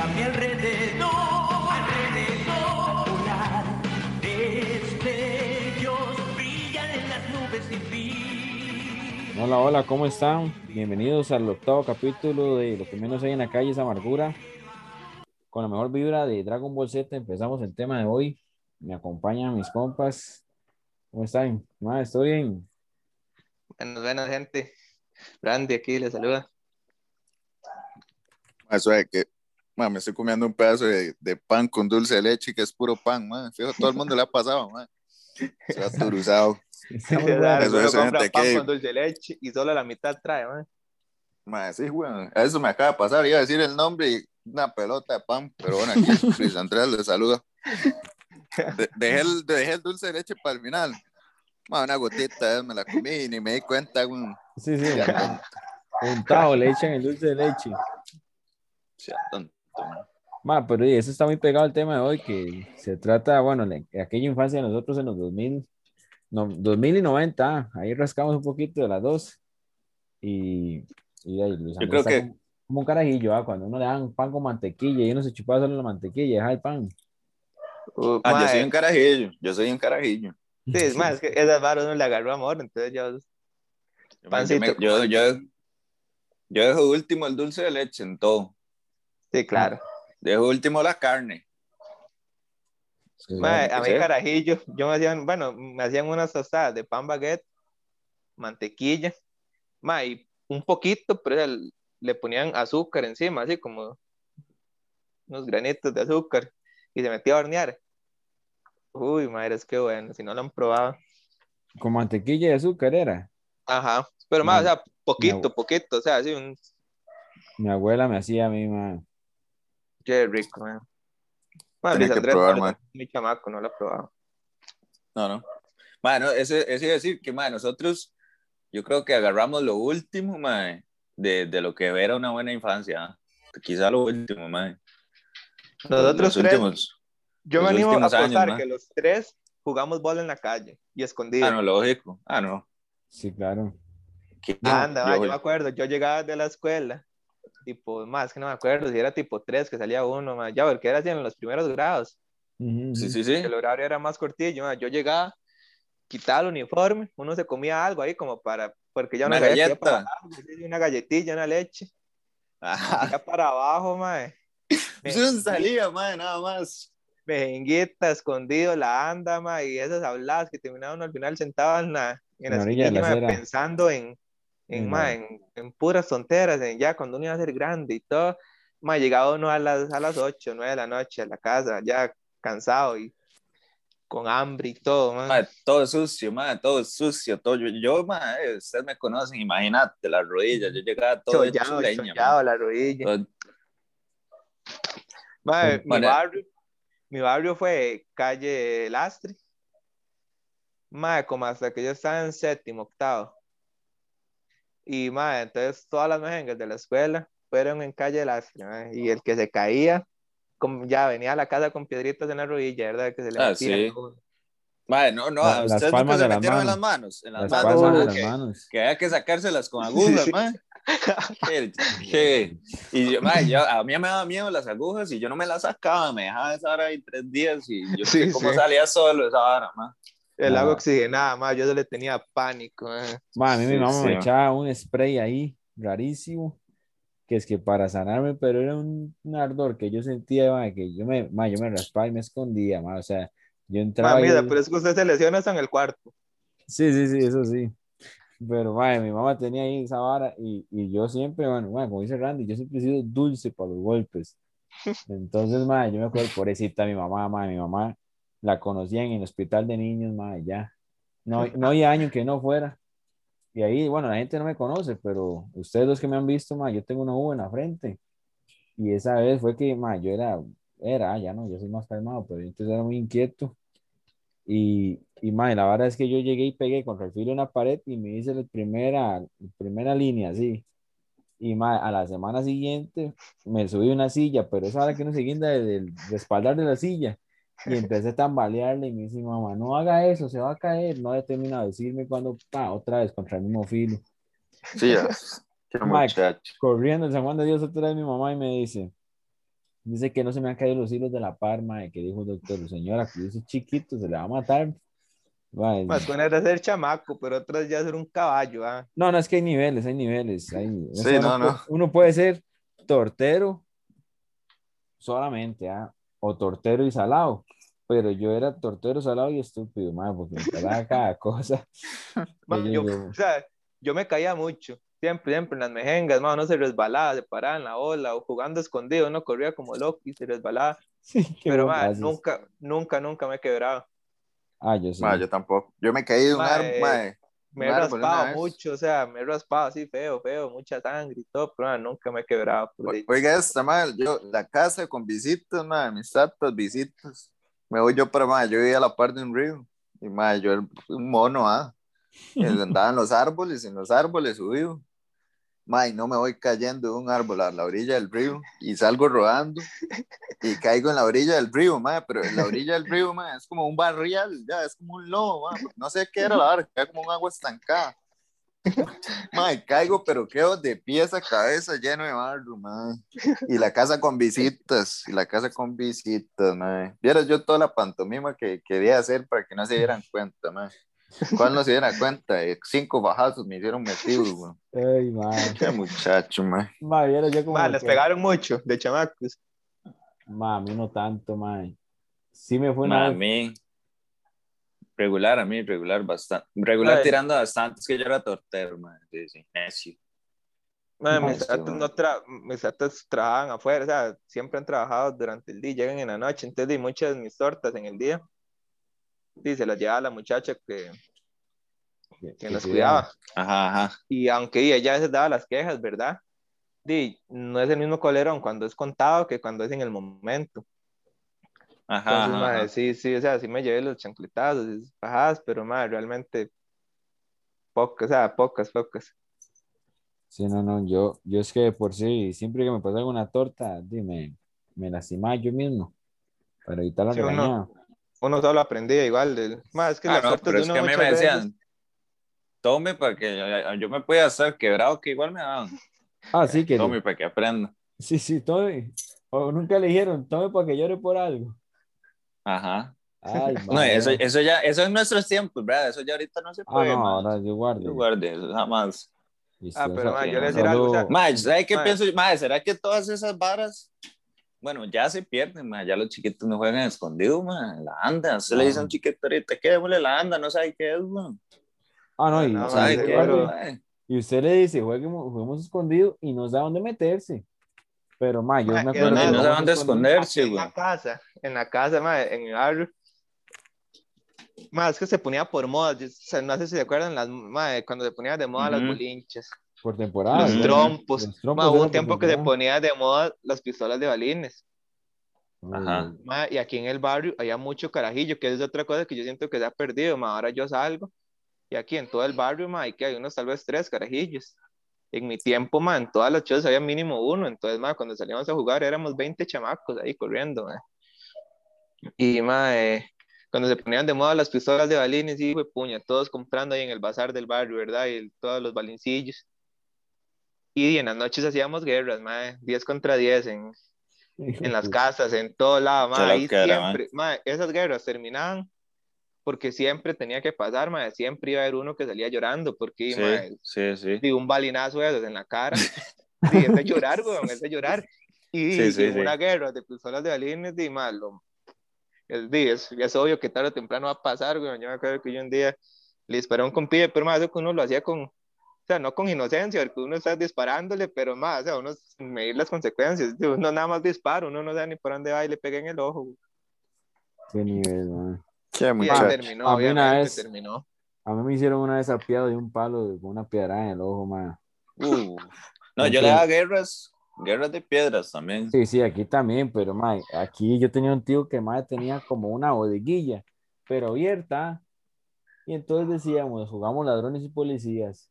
a mi alrededor, alrededor. Volar, destellos brillan en las nubes sin fin. Hola, hola, ¿cómo están? Bienvenidos al octavo capítulo de Lo que menos hay en la calle es amargura. Con la mejor vibra de Dragon Ball Z empezamos el tema de hoy. Me acompañan mis compas. ¿Cómo están? Ma, ¿Estoy bien? Buenas, buenas, gente. Randy aquí le saluda. Eso es que, ma, me estoy comiendo un pedazo de, de pan con dulce de leche que es puro pan, man. Fijo, todo el mundo le ha pasado, man. Se ha turuzado. Sí, Eso es gente pan que- con dulce de leche y solo la mitad trae, man. Ma, sí, weón. Eso me acaba de pasar. Iba a decir el nombre y una pelota de pan, pero bueno, aquí Luis Andrés le saluda. De- dejé, el, dejé el dulce de leche para el final. Ma, una gotita, eh, me la comí y ni me di cuenta, weón. Sí, sí. Un tajo le echan el dulce de leche. Man. Ma, pero eso está muy pegado al tema de hoy, que se trata, bueno, de aquella infancia de nosotros en los 2000, no, 2000 y 90, ah, ahí rascamos un poquito de las dos. Y, y ahí, Luis Yo creo que- como, como un carajillo, ah, cuando uno le dan pan con mantequilla y uno se chupaba solo la mantequilla y deja el pan. Uh, Ah, yo mae, soy un carajillo. Yo soy un carajillo. sí, es más, es que esas varas uno le agarró amor, entonces yo, Yo, Pancito. yo, yo, yo, yo dejo último el dulce de leche en todo. Sí, claro. Dejo último la carne. Sí, a mí carajillo, yo me hacían, bueno, me hacían unas tostadas de pan baguette, mantequilla, mae, y un poquito, pero el- le ponían azúcar encima, así como unos granitos de azúcar, y se metía a hornear. Uy, madre, es que bueno, si no lo han probado. Con mantequilla y azúcar era. Ajá, pero más, o sea, poquito, poquito, o sea, así un Mi abuela me hacía a mí, ma. Qué rico, man. Bueno, Luis que Andrés, probar, man. mi chamaco, no lo ha probado. No, no. Bueno, ese, ese iba a decir que, mae, nosotros, yo creo que agarramos lo último, mae, de, de lo que era una buena infancia. ¿ah? Quizá lo último, mae. Nosotros Los tres, últimos. yo me los animo a apostar man. que los tres jugamos bola en la calle y escondidos. Ah, no, lógico. Ah, no. Sí, claro. Que- Anda, yo- yo me acuerdo, yo llegaba de la escuela, tipo, más que no me acuerdo, si era tipo 3 que salía uno, ma, ya, porque era así en los primeros grados, Sí, sí, sí. el horario era más cortillo, ma, yo llegaba, quitaba el uniforme, uno se comía algo ahí como para, porque ya Una galleta. para abajo, una galletilla, una leche, Ajá. para abajo, mae. Eso no salía, mae, nada más. Mejenguita, escondido, la anda, ma, y esas habladas que terminaban al final sentado en la, en la la orilla de la esquinilla, ma, acera. pensando en, en, ma, en, en puras tonteras, en ya cuando uno iba a ser grande y todo, ma, llegaba uno a las, a las 8, 9 de la noche a la casa, ya cansado y con hambre y todo, ma. Mae, todo sucio, mae, todo sucio. Todo. Yo, yo mae, ustedes me conocen, imagínate, las rodillas. Yo llegaba todo hecho chollado, leña, chollado la rodilla. Todo- Ma, mi barrio, mi barrio fue calle Lastre, ma, como hasta que yo estaba en séptimo, octavo. Y ma, entonces todas las mejengas de la escuela fueron en calle Lastre, ma, y el que se caía, como ya venía a la casa con piedritas en la rodilla, ¿verdad? Que se le Ah, sí. Mae, no, no, La- a las ustedes nunca palmas se de las metieron en las manos. En las, Las manos, palmas las que, manos. que había que sacárselas con agujas, mae. Que- que- y yo, mae, yo- a mí me daba miedo las agujas y yo no me las sacaba, me dejaba esa hora ahí tres días y yo no Sí, sé cómo sí. salía solo esa hora, mae. El Ah. agua oxigenada, ma, yo le tenía pánico. ma. Ma, a mí mi Sí, mamá me sí. echaba un spray ahí, rarísimo, que es que para sanarme, pero era un, un ardor que yo sentía, ma, que yo me, ma, yo me raspaba y me escondía, ma, o sea, yo entraba Ma, y- mira, pero es que usted se lesiona hasta en el cuarto. Sí, sí, sí, eso sí. Pero, ma, mi mamá tenía ahí esa vara y, y yo siempre, bueno, ma, como dice Randy, yo siempre he sido dulce para los golpes. Entonces, ma, yo me acuerdo, pobrecita mi mamá, ma, mi mamá la conocían en el hospital de niños, ma, ya. No, no había año que no fuera. Y ahí, bueno, la gente no me conoce, pero ustedes los que me han visto, ma, yo tengo una U en la frente. Y esa vez fue que, ma, yo era, era, ya no, yo soy más calmado, pero yo entonces era muy inquieto. Y, y ma, la verdad es que yo llegué y pegué contra el filo de una pared y me hice la primera, la primera línea, así. Y ma, a la semana siguiente me subí una silla, pero esa hora que no se guinda del respaldar de la silla. Y empecé a tambalearle y me dice, mamá, no haga eso, se va a caer. No he terminado de decirme cuando, pa, otra vez contra el mismo filo. Sí, ya. Qué muchacho. corriendo el San Juan de Dios otra vez mi mamá y me dice, Dice que no se me han caído los hilos de la par, mae, que dijo el doctor, señora, que ese chiquito se le va a matar. Mae, Más con era ser chamaco, pero otras ya ser un caballo, ¿ah? No, no, es que hay niveles, hay niveles. hay- o Sí, sea, no, uno, no. pu- uno puede ser tortero solamente, ¿ah? O tortero y salado. Pero yo era tortero, salado y estúpido, mae, porque me calaba cada cosa. Ma, Que yo, yo- o sea, yo me caía mucho, siempre, siempre en las mejengas, ma, uno se resbalaba, se paraba en la ola, o jugando escondido, uno corría como loco y se resbalaba, Sí, pero ma, bombazos. nunca, nunca, nunca me he quebrado. Ah, yo sí. Ma, yo tampoco. Yo me caí de un árbol. Me he raspado mucho, o sea, me he raspado así feo, feo, mucha sangre y todo, pero nunca me he quebrado. por dicha. Oiga, esta mal, yo, la casa con visitas, madre, mis tantas visitas. Me voy yo para madre, yo vivía a la par de un río. Y madre, yo era un mono, ah. Andaba en los árboles, en los árboles subido. Madre, no me voy cayendo de un árbol a la orilla del río y salgo rodando y caigo en la orilla del río, madre, pero en la orilla del río, madre, es como un barrial, ya, es como un lobo, porque no sé qué era la barra, era como un agua estancada. Madre, caigo, pero quedo de pies a cabeza lleno de barro. Y la casa con visitas, y la casa con visitas, madre. Vieras yo toda la pantomima que quería hacer para que no se dieran cuenta, madre. ¿Cuál no se diera cuenta? Eh, Cinco bajazos me hicieron metidos, güey. Ay, mae. Qué muchacho, madre. Ma, vieras yo como Ma, les que- pegaron mucho de chamacos. Ma, a mí no tanto, mae. Sí me fue una mí, regular, a mí, regular bastante. Regular Ay. tirando bastante, es que yo era tortero, man. Sí, sí, necio. Ma, Ma, mis tatas no tra- mis tatas trabajaban afuera, o sea, siempre han trabajado durante el día, llegan en la noche, entonces di muchas de mis tortas en el día. Sí, se las llevaba la muchacha que, que- sí, cuidaba. Ajá, ajá. Y aunque ella a veces daba las quejas, ¿verdad? Di, no es el mismo colerón cuando es contado que cuando es en el momento. Ajá, Entonces, ajá, madre, ajá. sí, sí, o sea, sí me llevé los chancletazos y esas bajadas, pero madre, realmente pocas, o sea, pocas, pocas. Sí, no, no, yo, yo es que de por sí, siempre que me pasa alguna torta, dime, me lastimaba yo mismo para evitar la Sí, regañada. Uno solo aprendía igual. del- Más es que Ah, las no, pero de es uno que a mí me muchas veces- decían, tome para que yo- yo me podía estar quebrado, que igual me daban. Ah, sí, que Tome para que aprenda. sí, sí, tome. O nunca le dijeron, tome para que llore por algo. Ajá. Ay, No, eso, eso ya, eso en nuestros tiempos, ¿verdad? Eso ya ahorita no se Ah, puede, no, man. ahora yo guardo. Yo guarde, eso jamás. Ah, pero, o sea, ma, yo no le decir algo, o sea, ¿sabes qué Mae. pienso? Mae, ¿será que todas esas varas, bueno, ya se pierden, mae? Ya los chiquitos no juegan escondido, mae. La anda, se le dice a un chiquito ahorita, ¿qué? Démosle la anda, no sabe qué es, mae. Ah, no, y, No, No y sabe qué usted es, y usted le dice, juguemos, juguemos escondido y no sabe dónde meterse. Pero, ma, yo Ma, me acuerdo no- que no sabe dónde esconderse, en güey. la casa, en la casa, ma, en el barrio. Más que se ponía por moda, o sea, no sé si se acuerdan las, ma, cuando se ponía de moda las bolinchas, Por temporada. los. ¿no? trompos, Los trompos ma, hubo un tiempo que se ponía de moda las pistolas de balines, Ajá. ma, y aquí en el barrio había mucho carajillo, que es otra cosa que yo siento que se ha perdido, ma, ahora yo salgo, y aquí en todo el barrio, ma, hay que hay unos tal vez tres carajillos. En mi tiempo, ma, en todas las shows había mínimo uno, entonces, ma, cuando salíamos a jugar éramos 20 chamacos ahí corriendo, ma. Y, ma, eh, cuando se ponían de moda las pistolas de balines, y de puña, todos comprando ahí en el bazar del barrio, ¿verdad? Y el- todos los balincillos. Y en las noches hacíamos guerras, ma, 10 contra 10 en, en las casas, en todo lado, ma, Qué ahí siempre, ma, esas guerras terminaban porque siempre tenía que pasar, ma, siempre iba a haber uno que salía llorando, porque, Sí, sí, sí. di un balinazo de esos en la cara, y es de llorar, weón, es de llorar. Y, Sí, sí, y una guerra de pistolas de balines, di malo. Es, di, es, es obvio que tarde o temprano va a pasar, weón. Yo me acuerdo que yo un día le disparé a un compille, pero más eso que uno lo hacía con, sea, no con inocencia, porque uno está disparándole, pero más, o sea, uno sin medir las consecuencias, uno nada más dispara, uno no sabe ni por dónde va y le pega en el ojo. Qué nivel, ma. Qué muchacho. terminó, A mí una vez- terminó. A mí me hicieron una vez apiado de un palo con una piedra en el ojo, ma. Uh. No, yo le daba guerras, guerras de piedras también. Sí, sí, aquí también, pero ma, aquí yo tenía un tío que más tenía como una bodeguilla, pero abierta. Y entonces decíamos, jugamos ladrones y policías.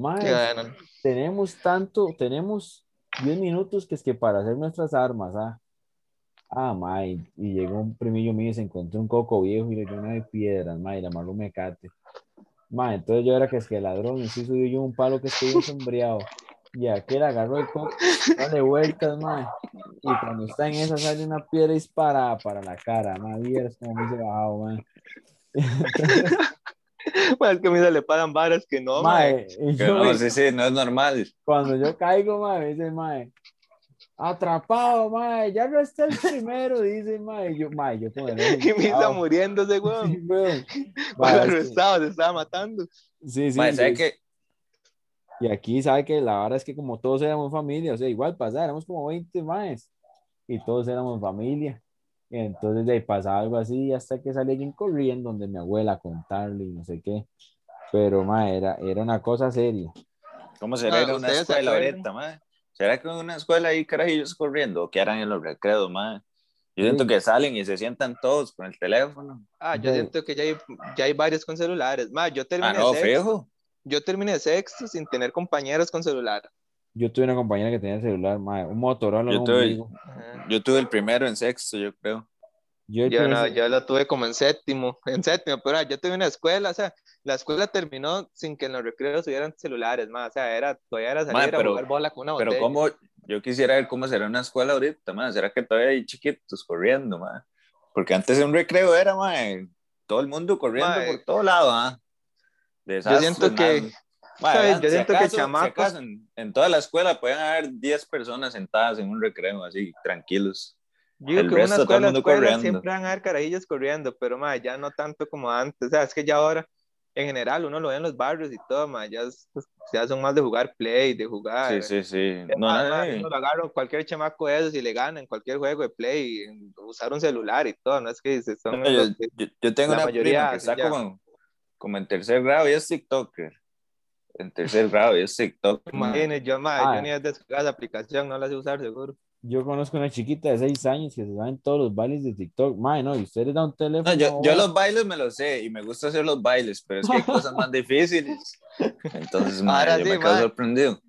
Bueno. tenemos tanto, tenemos 10 minutos que es que para hacer nuestras armas, ¿ah? Ah, ma, y, llegó un primillo mío y se encontró un coco viejo y le dio una de piedras, ma, y le amarró un mecate. Ma, entonces yo era que es que ladrón, y sí subí yo un palo que estoy sombreado. Y aquel agarró el coco, dale vueltas, ma. y cuando está en esa sale una piedra disparada para la cara, más vieras como me hice bajado. Ma, es que a mí se le pagan varas que no, ma. Mae, Que yo, no, sí, sí, no es normal. cuando yo caigo, mae, dice, mae, atrapado, mae, ya no está el primero, dice, mae, yo, mae, yo ojo Y me está muriéndose, Sí, weón. weón. Mal Mae, es que- arrestado, se estaba matando. Sí, sí, Mae, ¿sabe sí. qué? Y aquí, ¿sabe que La verdad es que como todos éramos familia, o sea, igual pasaba, éramos como 20 más, y todos éramos familia. Entonces de ahí pasaba algo así hasta que salía alguien corriendo donde mi abuela a contarle y no sé qué. Pero, mae, era, era una cosa seria. ¿Cómo será Ah, a una ¿ustedes se escuela ahorita, mae? ¿Será que en una escuela hay carajillos corriendo o que harán en los recreos, mae? Yo siento Sí. que salen y se sientan todos con el teléfono. Ah, yo Sí. siento que ya hay, ya hay varios con celulares. Ma, yo Ah, terminé, no, sexto, fijo. yo terminé sexto sin tener compañeros con celular. Yo tuve una compañera que tenía el celular, mae, un Motorola, Yo tuve-. Yo tuve el primero en sexto, yo creo. Yo, Yo tuve no, yo lo tuve como en séptimo, en séptimo, pero ah, yo tuve una escuela, o sea, la escuela terminó sin que en los recreos hubieran celulares, más, o sea, era, todavía era salir Ma, a pero- jugar bola con una Pero botella. cómo, yo quisiera ver cómo será una escuela ahorita, mae. ¿Será que todavía hay chiquitos corriendo, mae? Porque antes en un recreo era, mae, todo el mundo corriendo Mae. por todo lado, ¿ah? Yo siento que, Vean, Yo si siento que acaso- si chamacos- acaso en, en toda la escuela pueden haber 10 personas sentadas en un recreo, así, tranquilos. yo digo el que en una resto, todo el escuela, mundo escuela corriendo. siempre van a haber carajillos corriendo, pero ma, ya no tanto como antes, o sea, es que ya ahora, en general, uno lo ve en los barrios y todo, ma, ya, es- pues, ya son más de jugar play, de jugar. Sí, sí, sí. Es No, más, no, no, lo agarra cualquier chamaco de esos y le gana en cualquier juego de play, usar un celular y todo, no es que se- son yo, que- yo- yo tengo la una mayoría prima que está como, como en tercer grado y es TikToker. En tercer grado y es TikToker. mae. Imagínate, yo, ma, Ah. yo ni he descargado esa aplicación, no la sé usar seguro. yo conozco una chiquita de 6 años que se saben todos los bailes de TikTok. Mae, no, y usted le da un teléfono. No, yo, yo los bailes me los sé y me gusta hacer los bailes, pero es que hay cosas más difíciles. Entonces, Ahora yo sí, me quedo sorprendido.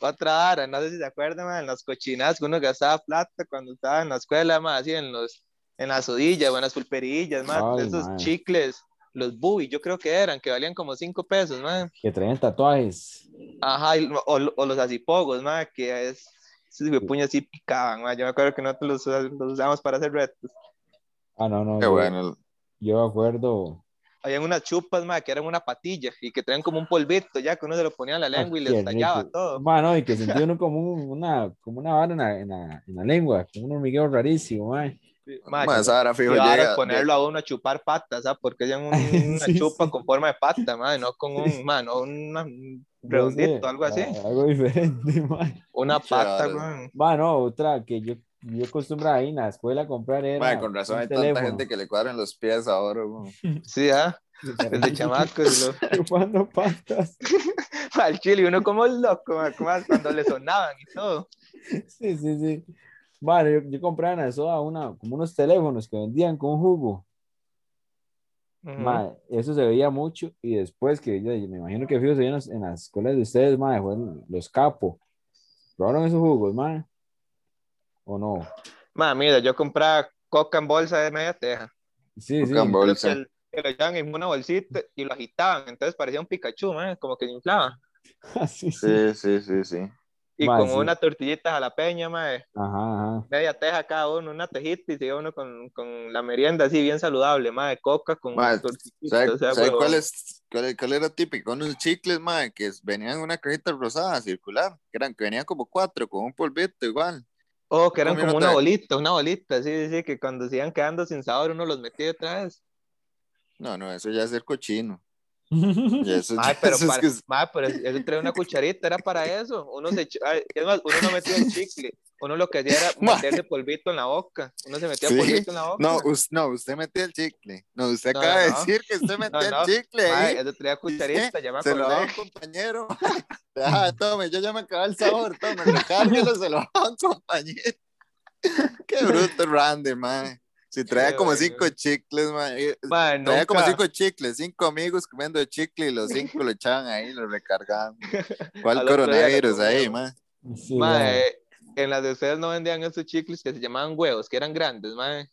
Otra vara, no sé si se acuerdan, en las cochinadas que uno gastaba plata cuando estaba en la escuela, ma, así en los, en las sodillas o en las pulperillas, Ay, esos chicles, los bubi, yo creo que eran, que valían como cinco pesos, ma. Que traían tatuajes. Ajá, y- o, o los asipogos, ma, que es, esos puños así picaban, ma. Yo me acuerdo que nosotros los, los usábamos para hacer retos. Ah, no, no. Qué yo, bueno. yo me acuerdo. Habían unas chupas, ma, que eran una patilla y que traían como un polvito, ya que uno se lo ponía en la lengua y Ah, qué les tallaba rico. todo. Bueno, y que sentía uno como un- una, como una vara en la, en la, en la lengua, como un hormigueo rarísimo, mae. Ma, Mae, esa vara fijo Y ahora llega. ponerlo a uno a chupar patas, ¿sabes? Porque es una Sí, chupa sí. con forma de pata, madre, no con un, man, no una- un redondito, algo así. Ah, Algo diferente, mae. Una Qué pata. Bueno, otra que yo, yo acostumbraba ahí en la escuela a comprar era. Mae, con razón un hay tanta teléfono. gente que le cuadran los pies ahora. weón. Sí, ¿ah? Desde chamacos. Lo... Chupando patas. Al chile, uno como loco, man, cuando le sonaban y todo. Sí, sí, sí. Bueno, yo, yo compraba en la soda una, como unos teléfonos que vendían con jugo. Ujú. Mae, eso se veía mucho y después que yo me imagino que fijo en las- en las escuelas de ustedes, mae, fueron los capos. ¿Probaron esos jugos, mae? ¿O no? Ma, mira, yo compraba coca en bolsa de media teja. Sí, sí. Coca en Creo bolsa. que, lo echaban en una bolsita y lo agitaban, entonces parecía un Pikachu, man, como que se inflaba. sí, sí. Sí, sí, sí, sí. Y Ma, con sí. una tortillita jalapeña, mae, Ajá, ajá. media teja cada uno, una tejita y se iba uno con, con la merienda así bien saludable, mae, coca con Mae, tortillita, ¿Sabe, o sea, sabe cuál, es, cuál, cuál era típico? Unos chicles, mae, que venían en una cajita rosada, circular, que, eran, que venían como cuatro, con un polvito igual. Oh, que eran como una bolita, una bolita, sí, sí, sí, que cuando se iban quedando sin sabor uno los metía otra vez. No, no, eso ya es ser cochino. Eso, Ay, pero, eso es para, que mae, pero eso traía una cucharita, era para eso. Uno se, echa- ay, es más, uno no metía el chicle, uno lo que hacía era meterse polvito en la boca. Uno se metía Sí. polvito en la boca. No, us- no, usted metió el chicle. No, usted No, acaba no, de decir que usted metió no. el chicle ahí. eso traía cucharita, ya me Se lo da un compañero. Ah, tome, yo ya me acabé el sabor, tome, recárguelo, se lo da un compañero. Qué bruto Randy, man. Si traía como bueno. cinco chicles, man. eh, Mae, Traía como cinco chicles, cinco amigos comiendo chicle y los cinco lo echaban ahí, lo recargaban. ¿Cuál coronavirus ahí, man? Sí, mae. en las de ustedes no vendían esos chicles que se llamaban huevos, que eran grandes, mae.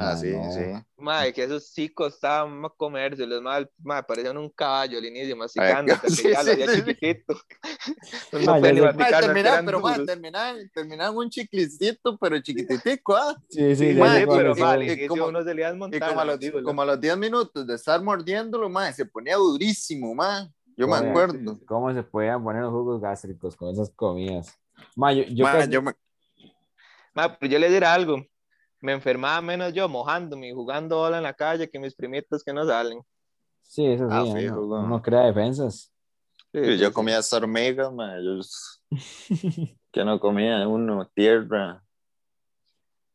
Ah, sí, no. sí. Madre, que esos sí costaban más comérselos, madre, madre, parecían un caballo al inicio, masticando, hasta sí, que ya lo sí, hacía sí. chiquitito. No pero ma, duros. terminaban, terminaban un chiclicito, pero chiquititico, ¿ah? Sí, sí, pero madre, inicio como- uno se le iba a Y como a, los, mandíbula. como a los 10 minutos de estar mordiéndolo, ma, se ponía durísimo, ma. Yo me acuerdo. ¿Cómo se podían poner los jugos gástricos con esas comidas? Ma, yo, yo Ma, casi- yo me- Ma, pero yo le diré algo. Me enfermaba menos yo mojándome y jugando bola en la calle que mis primitos que no salen. Sí, eso sí, Ah, uno- fijo, uno, güey. crea defensas. Sí, Yo, comía hasta hormigas, que no comía uno, tierra.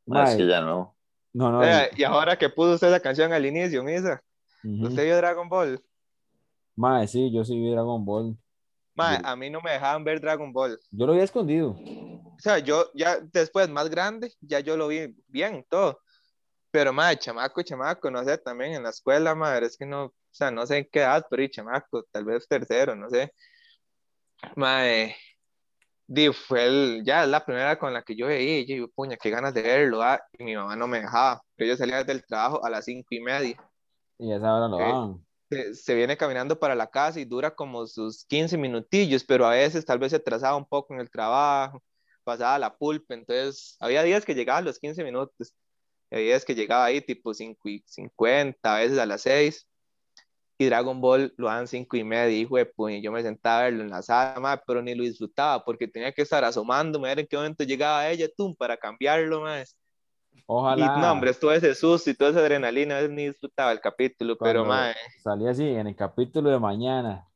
Ma, que ya no. no, no. Y ahora que puso usted esa canción al inicio, Misa, ujú. ¿usted vio Dragon Ball? Ma, sí, yo sí vi Dragon Ball. Ma, Yo- a mí no me dejaban ver Dragon Ball. Yo lo había escondido. O sea, yo ya después, más grande, ya yo lo vi bien, todo. Pero, madre, chamaco, chamaco, no sé, también en la escuela, madre, es que no, o sea, no sé en qué edad, pero y chamaco, tal vez tercero, no sé. Madre, di, fue el, ya la primera con la que yo veía, y yo, puña, qué ganas de verlo, ah, y mi mamá no me dejaba, pero yo salía del trabajo a las cinco y media. Y a esa hora lo Ok. daban. Se, se viene caminando para la casa y dura como sus 15 minutillos, pero a veces tal vez se atrasaba un poco en el trabajo, pasaba la pulpa, entonces había días que llegaba a los 15 minutos, y había días que llegaba ahí tipo 5 y 50, a veces a las 6, y Dragon Ball lo dan 5 y media, hijo de puño, yo me sentaba a verlo en la sala, ma, pero ni lo disfrutaba porque tenía que estar asomándome a ver en qué momento llegaba ella, tú, para cambiarlo, más. Y Ojalá no, hombre, todo ese susto y toda esa adrenalina, ni disfrutaba el capítulo, pero, Cuando- mae, salía así en el capítulo de mañana.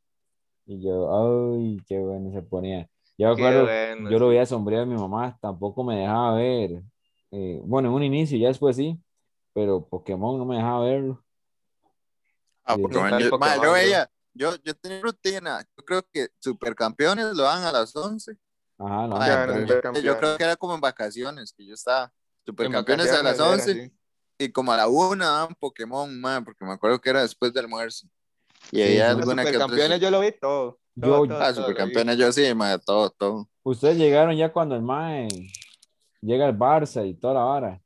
Y yo, ay, qué bueno se ponía. Yo acuerdo, bueno, yo lo veía sombreado de mi mamá, tampoco me dejaba ver. eh, bueno, en un inicio, ya después sí, pero Pokémon no me dejaba verlo. Ah, Sí. Pokémon, yo, Pokémon, veía, yo, yo tenía rutina, yo creo que Supercampeones lo dan a las 11. Ajá, no. Ma, Ya, pero no, yo- creo que era como en vacaciones, que yo estaba. Supercampeones a las vacaciones 11 era así. y como a la 1 daban Pokémon, ma, porque me acuerdo que era después del almuerzo. Y Sí, había alguna que otra. supercampeones yo lo vi todo. Yo- todo, todo, Ah, todo. Supercampeones yo sí, ma, todo, todo. Ustedes llegaron ya cuando el Mae llega al Barça y toda la vara.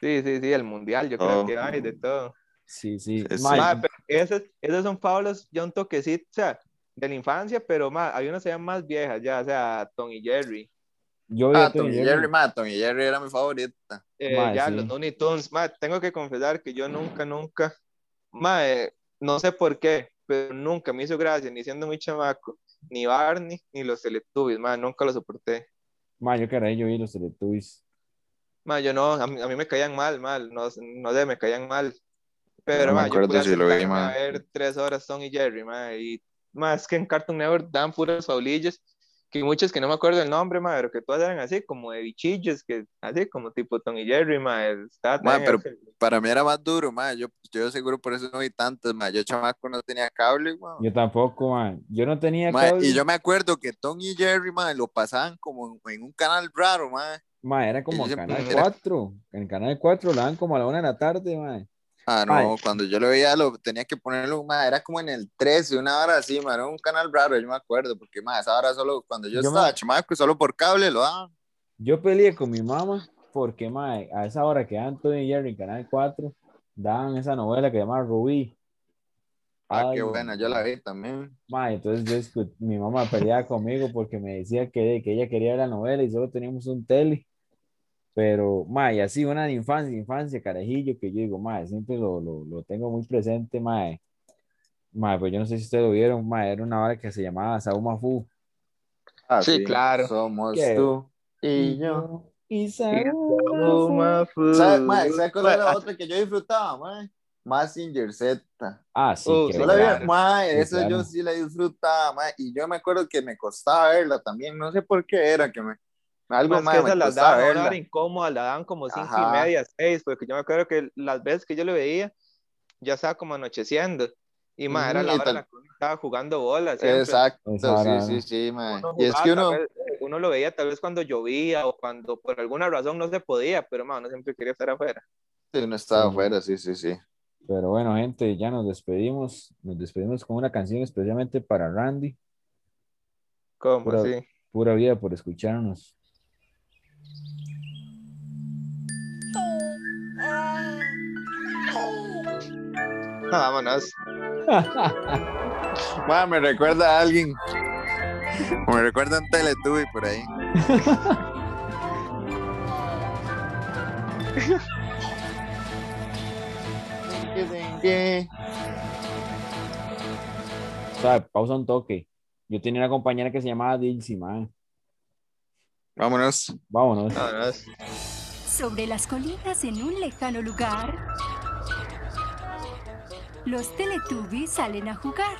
Sí, sí, sí, el mundial, yo Oh. creo que hay de todo. Sí, sí. Sí. Mae, Ma, pero esas, esas son fábulas ya un toquecito, o sea, de la infancia, pero ma, hay unas que sean más viejas ya, o sea, Tom y Jerry. yo Ah, a Tom y Jerry. Jerry, ma, Tom y Jerry era mi favorita. Eh, Ma, ya, sí. los Looney Tunes, ma, tengo que confesar que yo nunca, nunca, ma, eh, no sé por qué, pero nunca me hizo gracia, ni siendo muy chamaco, ni Barney, ni los Teletubbies, ma, nunca los soporté. Mae, yo caray, yo vi los Teletubbies. Ma, yo no, a mí, a mí me caían mal, mal, no, no sé, me caían mal. Pero, No me ma, yo acuerdo podía si lo vi, sentarme ma. a ver tres horas Tom y Jerry, ma, y más que en Cartoon Network dan puras faulillas, que muchos que no me acuerdo el nombre, ma, pero que todas eran así, como de bichillos, que así, como tipo Tom y Jerry, ma, estaba Ma, también pero- Para mí era más duro, ma. Yo, yo seguro por eso no vi tantas, ma. Yo chamaco no tenía cable, ma. Yo tampoco, mae. Yo no tenía Ma, cable. y yo me acuerdo que Tom y Jerry, ma, lo pasaban como en un canal raro, ma. Mae, era como Canal era- 4. En el Canal 4 lo dan como a la una de la tarde, mae. Ah, no, Ay. cuando yo lo veía, lo tenía que ponerlo, ma, era como en el 13, una hora así, ma, era un canal raro, yo me acuerdo, porque, ma, esa hora solo, cuando yo, Yo estaba chamaco, solo por cable lo daban. Yo peleé con mi mamá porque, mae, a esa hora que dan Tony y Jerry en Canal 4, daban esa novela que se llama Rubí. Ah, Ay, qué buena, yo la vi también. Mae, entonces yo mi mamá peleaba conmigo porque me decía que, que ella quería ver la novela y solo teníamos un tele. Pero, mae, así una de infancia, infancia, carajillo, que yo digo, mae, siempre lo, lo, lo tengo muy presente, mae. Mae, pues yo no sé si ustedes lo vieron, mae, era una hora que se llamaba Saúl Fu. Ah, Sí, claro. Somos ¿Qué? tú y yo. Y Saúl Mafu. ¿Sabes, ma, ¿sabes cuál era ah, otra que yo disfrutaba, ma? Mazinger Z. Ah, sí, Uh, sí, Yo la vi, ma, Sí, eso claro. yo sí la disfrutaba, ma, y yo me acuerdo que me costaba verla también, no sé por qué era que me, algo Más más que esas las daban a hora incómoda, la daban como cinco Ajá. y media, seis, porque yo me acuerdo que las veces que yo lo veía, ya estaba como anocheciendo. Y más, era la y hora en la que uno estaba jugando bola. siempre. Exacto, sí, ¿no? sí, sí, ma. Uno Y es que uno, vez, eh, uno lo veía tal vez cuando llovía o cuando por alguna razón no se podía, pero ma, uno siempre quería estar afuera. uno estaba Sí. afuera, sí, sí, sí. Pero bueno, gente, ya nos despedimos. Nos despedimos con una canción especialmente para Randy. ¿Cómo Pura- así? Pura vida por escucharnos. Ah. No, vámonos. Ma, me recuerda a alguien. Me recuerda a un Teletubby por ahí. O sea, pausa un toque. Yo tenía una compañera que se llamaba Dilcy, man. Vámonos. Vámonos. Vámonos. Sobre las colinas en un lejano lugar, los Teletubbies salen a jugar.